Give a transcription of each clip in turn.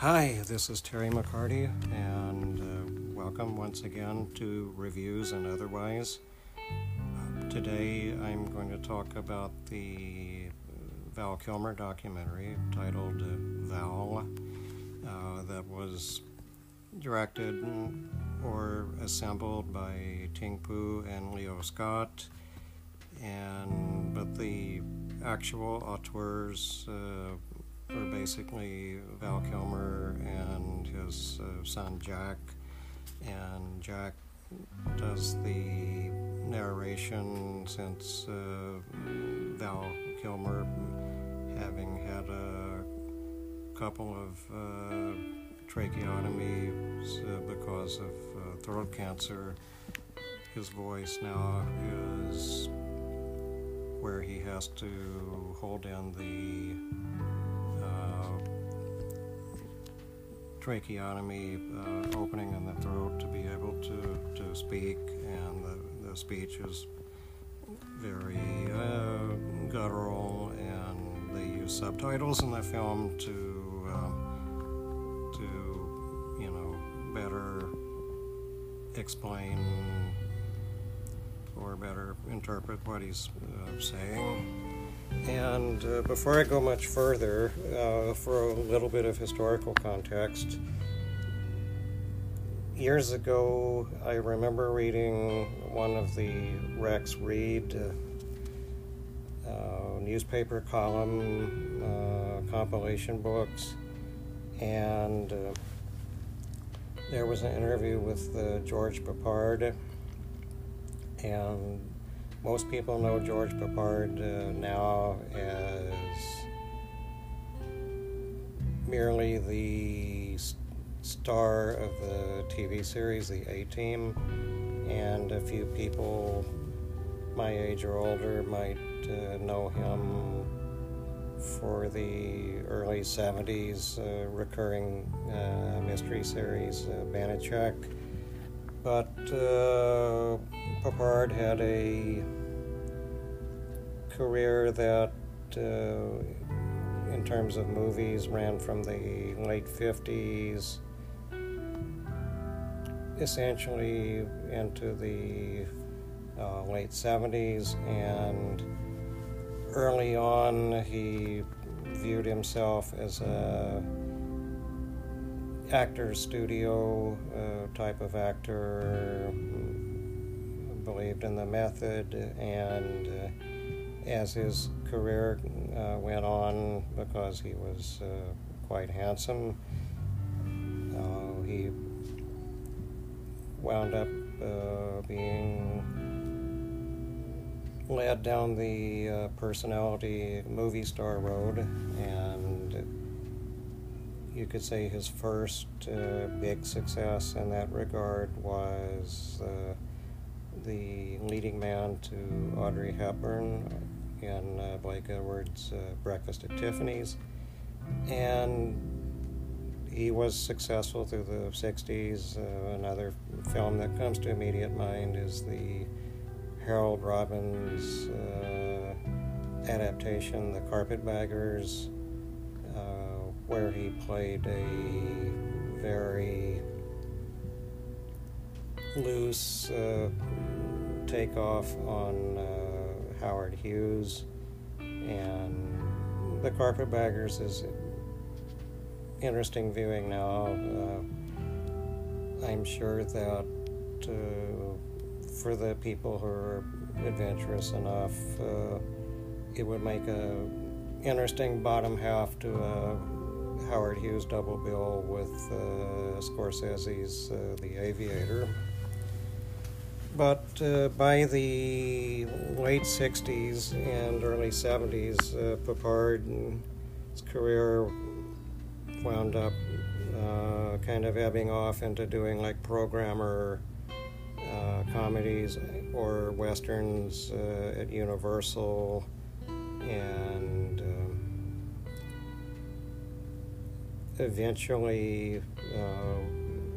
Hi, this is Terry McCarty, and uh, welcome once again to Reviews and Otherwise. Uh, today I'm going to talk about the Val Kilmer documentary titled Val, uh, that was directed or assembled by Ting Poo and Leo Scott, and but the actual auteurs uh, are basically Val Kilmer his uh, son Jack, and Jack does the narration since uh, Val Kilmer, having had a couple of uh, tracheotomies uh, because of uh, throat cancer, his voice now is where he has to hold in the tracheotomy uh, opening in the throat to be able to, to speak, and the, the speech is very uh, guttural, and they use subtitles in the film to um, to you know better explain or better interpret what he's uh, saying. And uh, before I go much further, uh, for a little bit of historical context, years ago I remember reading one of the Rex Reed uh, uh newspaper column uh, compilation books, and uh, there was an interview with George Peppard, and most people know George Peppard uh, now as merely the star of the TV series, The A Team, and a few people my age or older might uh, know him for the early 70s uh, recurring uh, mystery series, uh, Banacek. But uh, Peppard had a career that, uh, in terms of movies, ran from the late 50s essentially into the uh, late 70s, and early on he viewed himself as a actor studio uh, type of actor believed in the method, and uh, as his career uh, went on, because he was uh, quite handsome, uh, he wound up uh, being led down the personality movie star road, and you could say his first big success in that regard was the leading man to Audrey Hepburn in uh, Blake Edwards' uh, Breakfast at Tiffany's. And he was successful through the 60s. Uh, another film that comes to immediate mind is the Harold Robbins uh, adaptation, The Carpetbaggers, uh, where he played a very loose uh, takeoff on Howard Hughes, and The Carpetbaggers is interesting viewing now. Uh, I'm sure that uh, for the people who are adventurous enough, uh, it would make a interesting bottom half to a Howard Hughes double bill with uh, Scorsese's The Aviator. But uh, by the late 60s and early 70s, uh, Peppard's career wound up uh, kind of ebbing off into doing like programmer uh, comedies or westerns uh, at Universal and um, eventually, uh,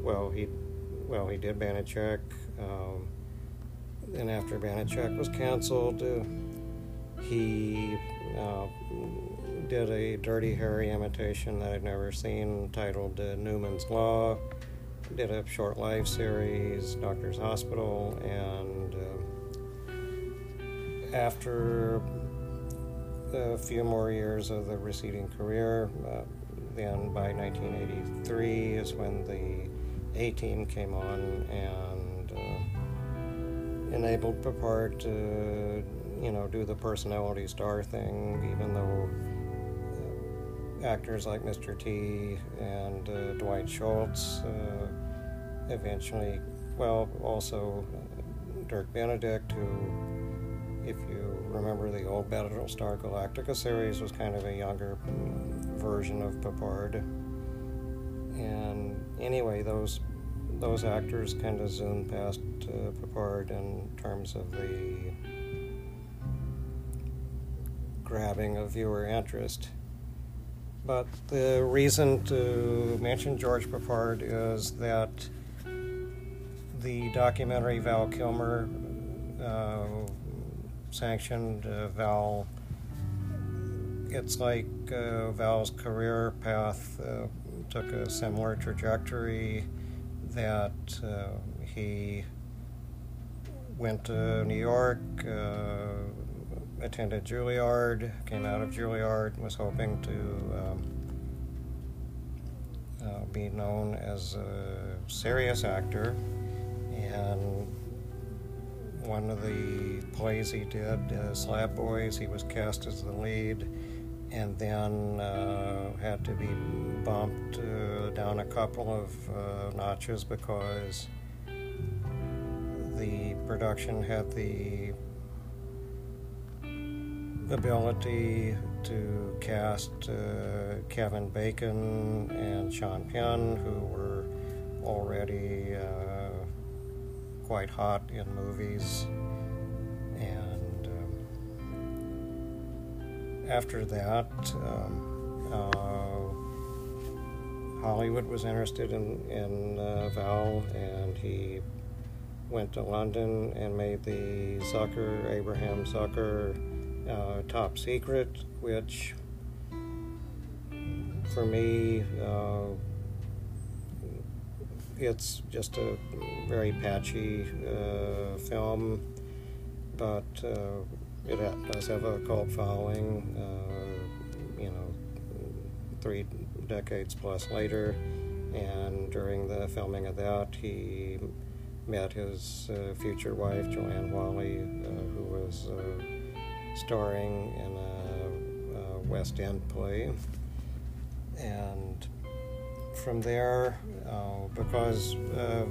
well, he well he did Banacek. Um, and after Banacek was canceled, uh, he uh, did a Dirty Harry imitation that I'd never seen titled uh, Newman's Law. Did a short life series, Doctor's Hospital, and uh, after a few more years of the receding career, uh, then by 1983 is when the A Team came on and enabled Peppard to, you know, do the personality star thing, even though uh, actors like Mr. T and uh, Dwight Schultz uh, eventually, well, also uh, Dirk Benedict, who if you remember the old Battlestar Galactica series was kind of a younger version of Peppard. And anyway, those those actors kind of zoomed past uh, Peppard in terms of the grabbing of viewer interest. But the reason to mention George Peppard is that the documentary Val Kilmer uh, sanctioned uh, Val. It's like uh, Val's career path uh, took a similar trajectory that uh, he went to New York, uh, attended Juilliard, came out of Juilliard, was hoping to um, uh, be known as a serious actor, and one of the plays he did, uh, Slab Boys, he was cast as the lead, and then uh, had to be bumped uh, down a couple of uh, notches because the production had the ability to cast uh, Kevin Bacon and Sean Penn, who were already uh, quite hot in movies. And um, after that, um, uh, Hollywood was interested in, in uh, Val, and he went to London and made the Zucker, Abraham Zucker, uh, Top Secret, which for me, uh, it's just a very patchy uh, film, but uh, it does have a cult following. Uh, three decades plus later, and during the filming of that, he met his uh, future wife, Joanne Whalley, uh, who was uh, starring in a, a West End play, and from there, uh, because uh,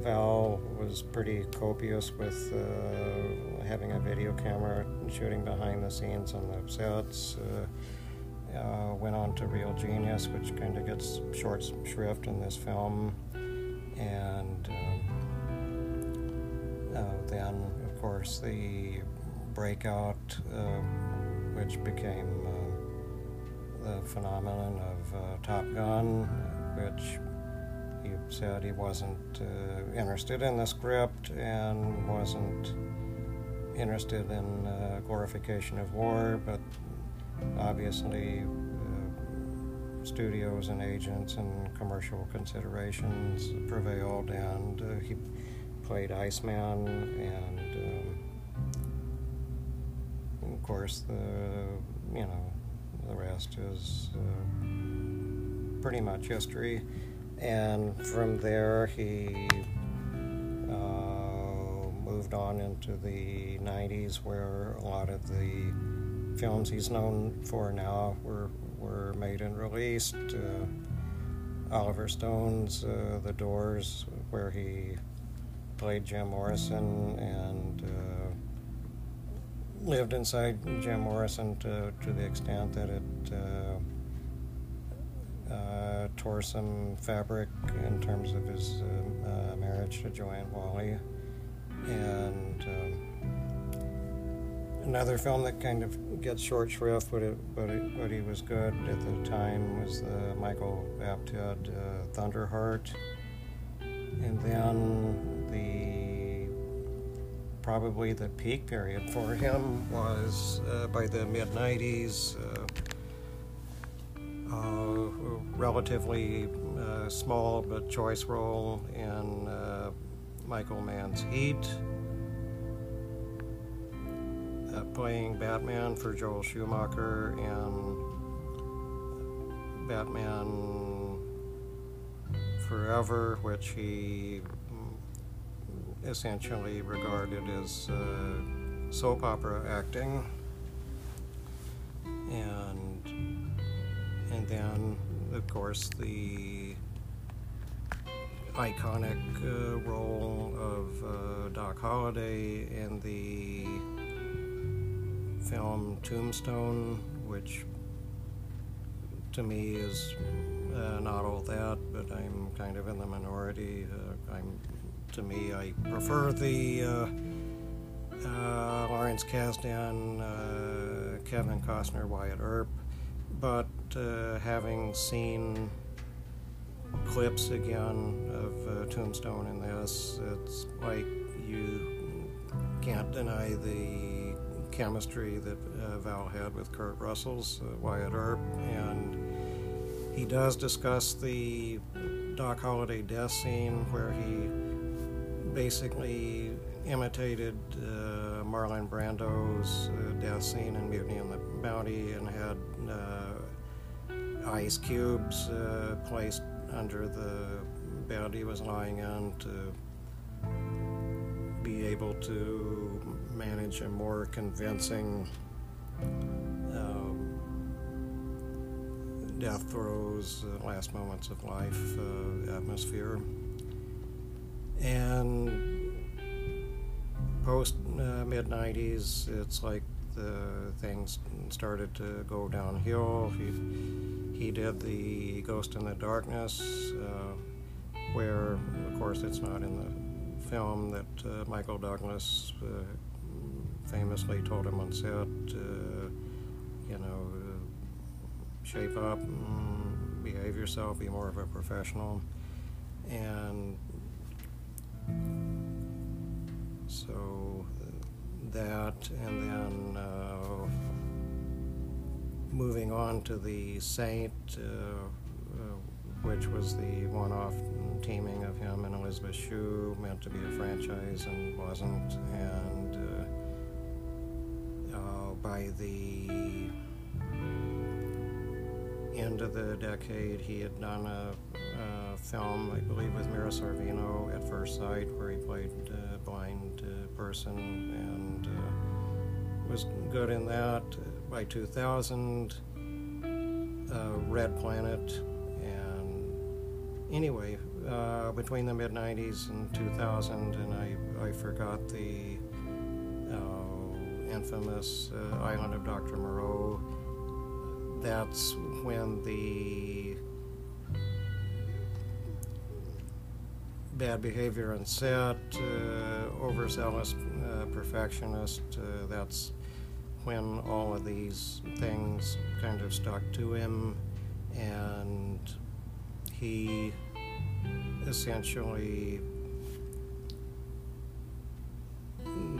Val was pretty copious with uh, having a video camera and shooting behind the scenes on the sets. Uh, uh, went on to Real Genius, which kind of gets short shrift in this film. And um, uh, then, of course, the breakout, which became the phenomenon of Top Gun which he said he wasn't uh, interested in the script and wasn't interested in uh, glorification of war, but obviously uh, studios and agents and commercial considerations prevailed, and uh, he played Iceman, and um, of course the you know the rest is uh, pretty much history. And from there, he uh, moved on into the 90s, where a lot of the films he's known for now were, were made and released. Uh, Oliver Stone's uh, The Doors, where he played Jim Morrison and uh, lived inside Jim Morrison to, to the extent that it uh, uh, tore some fabric in terms of his uh, marriage to Joanne Whalley. And um, another film that kind of gets short shrift, but, it, but, it, but he was good at the time, was the Michael Apted uh, Thunderheart. And then the probably the peak period for him was uh, by the mid 90s. Uh, uh, relatively uh, small but choice role in uh, Michael Mann's Heat, uh, playing Batman for Joel Schumacher and Batman Forever, which he mm, essentially regarded as uh, soap opera acting. And and then, of course, the iconic uh, role of uh, Doc Holliday in the film Tombstone, which to me is uh, not all that, but I'm kind of in the minority. Uh, I'm, to me, I prefer the uh, uh, Lawrence Kasdan, uh, Kevin Costner, Wyatt Earp, but uh, having seen clips again of Tombstone in this, it's like you can't deny the chemistry that uh, Val had with Kurt Russell's uh, Wyatt Earp, and he does discuss the Doc Holliday death scene where he basically imitated uh, Marlon Brando's uh, death scene in Mutiny on the Bounty and had uh, ice cubes uh, placed under the bed he was lying on to be able to manage a more convincing um, death throes, uh, last moments of life uh, atmosphere. And post uh, mid 90s, it's like the things started to go downhill. He, he did the Ghost and the Darkness, uh, where, of course, it's not in the film that uh, Michael Douglas uh, famously told him on set, uh, you know, shape up, behave yourself, be more of a professional. And so that, and then uh, moving on to the Saint, uh, uh, which was the one off teaming of him and Elizabeth Shue, meant to be a franchise and wasn't. And the end of the decade, he had done a, a film, I believe, with Mira Sorvino at First Sight, where he played a blind uh, person and uh, was good in that. By 2000, uh, Red Planet, and anyway, uh, between the mid 90s and 2000, and I, I forgot the uh, infamous uh, Island of Dr. Moreau that's when the bad behavior on set, uh, overzealous uh, perfectionist, uh, that's when all of these things kind of stuck to him and he essentially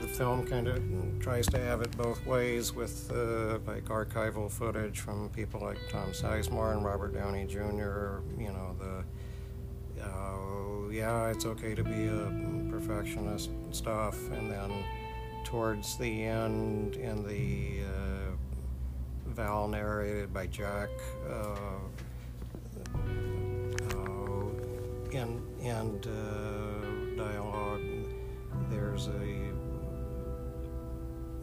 the film kind of tries to have it both ways with uh, like archival footage from people like Tom Sizemore and Robert Downey Jr. You know the uh, yeah, it's okay to be a perfectionist stuff, and then towards the end in the uh, Val narrated by Jack. Uh, uh, and and uh, dialogue. There's a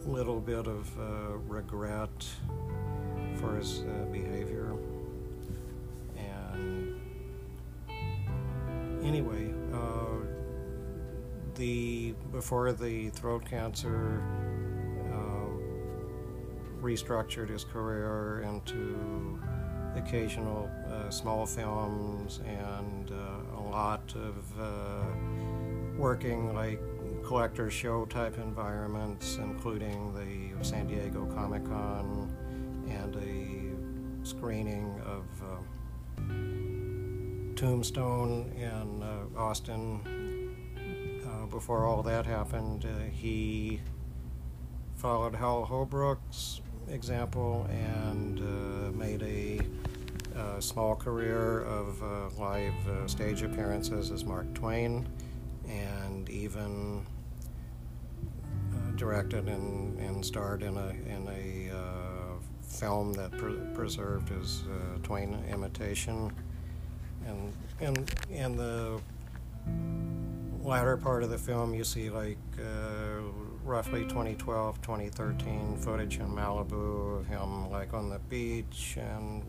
little bit of uh, regret for his uh, behavior. And anyway, uh, the before the throat cancer uh, restructured his career into occasional uh, small films and uh, a lot of working like collector show type environments, including the San Diego Comic Con and a screening of uh, Tombstone in uh, Austin. Uh, before all that happened, uh, he followed Hal Holbrook's example and uh, made a a small career of uh, live uh, stage appearances as Mark Twain, and even uh, directed and, and starred in a in a uh, film that pre- preserved his uh, Twain imitation, and in in the latter part of the film, you see like uh, roughly 2012, 2013 footage in Malibu of him like on the beach and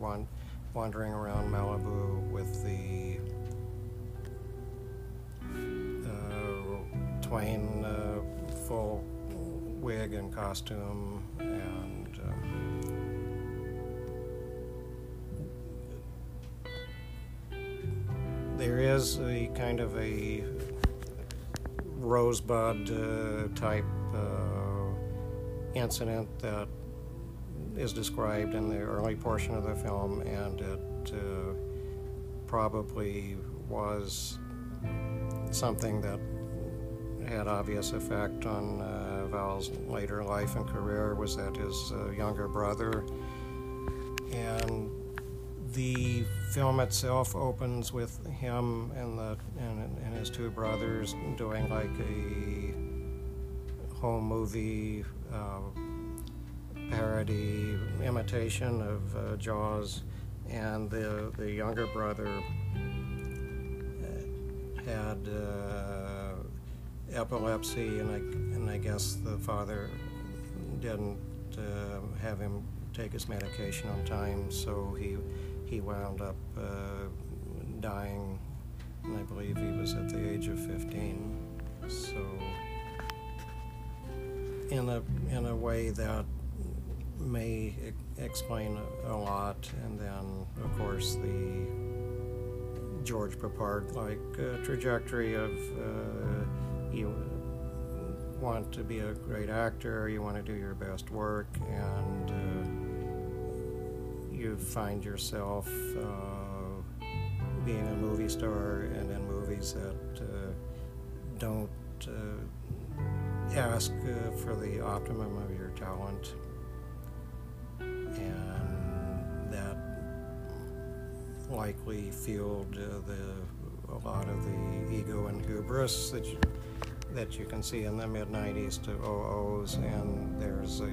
wandering around Malibu with the uh, Twain uh, full wig and costume and. Uh, there is a kind of a rosebud uh, type uh, incident that is described in the early portion of the film, and it uh, probably was something that had obvious effect on uh, Val's later life and career was that his uh, younger brother. And the film itself opens with him and the and, and his two brothers doing like a home movie uh, parody imitation of uh, Jaws, and the the younger brother uh, had uh, epilepsy, and I guess the father didn't uh, have him take his medication on time, so he he wound up uh, dying, and I believe he was at the age of 15. So, in a in a way that may explain a, lot, and then of course the George Peppard like uh, trajectory of uh, you want to be a great actor, you want to do your best work, and uh, you find yourself uh, being a movie star and in movies that uh, don't uh, ask uh, for the optimum of your talent. And that likely fueled uh, the a lot of the ego and hubris that you, that you can see in the mid 90s to OOs and there's a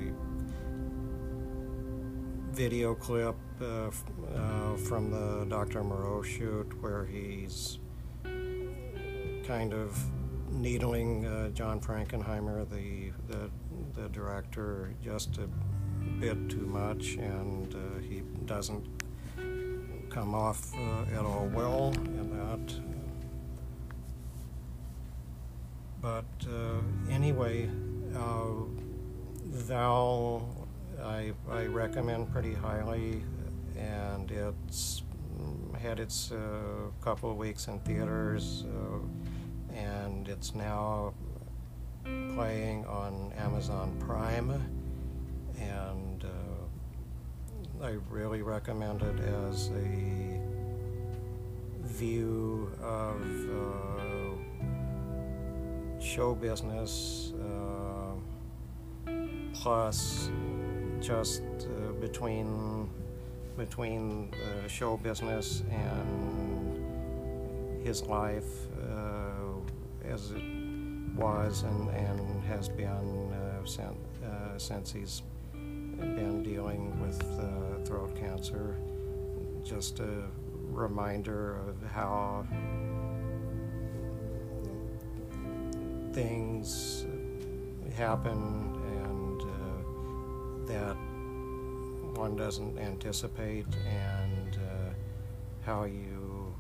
video clip uh, uh, from the Dr. Moreau shoot where he's kind of needling uh, John Frankenheimer, the, the, the director, just a bit too much, and uh, he doesn't come off uh, at all well in that. But uh, anyway, Val I, I recommend pretty highly, and it's had its uh, couple of weeks in theaters, uh, and it's now playing on Amazon Prime, and uh, I really recommend it as a view of uh, show business uh, plus just uh, between between uh, show business and his life uh, as it was and, and has been uh, since, since he's been dealing with throat cancer. Just a reminder of how things happen and that one doesn't anticipate and uh, how you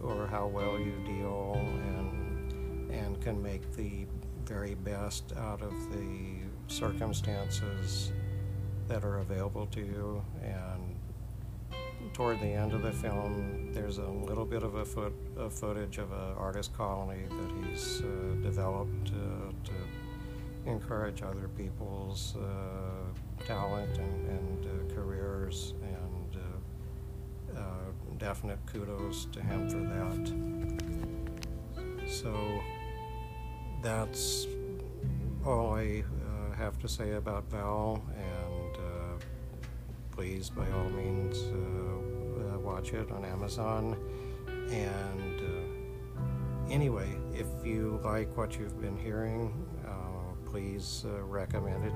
or how well you deal and and can make the very best out of the circumstances that are available to you. And toward the end of the film there's a little bit of a foot footage of an artist colony that he's uh, developed uh, to encourage other people's uh, talent and, and uh, careers, and uh, uh, definite kudos to him for that. So that's all I have to say about Val, and please, by all means, watch it on Amazon. And uh, anyway, if you like what you've been hearing, uh, please uh, recommend it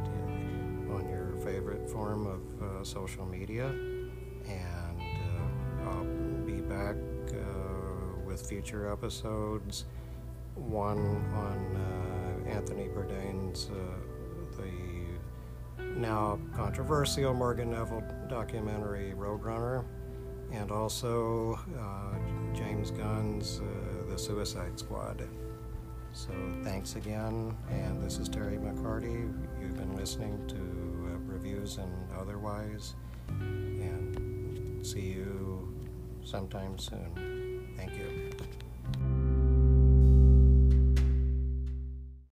on your favorite form of uh, social media. And uh, I'll be back uh, with future episodes. One on Anthony Bourdain's the now controversial Morgan Neville documentary Roadrunner, and also uh, James Gunn's uh, The Suicide Squad. So thanks again, and this is Terry McCarty. You've been listening to uh, reviews and otherwise, and see you sometime soon.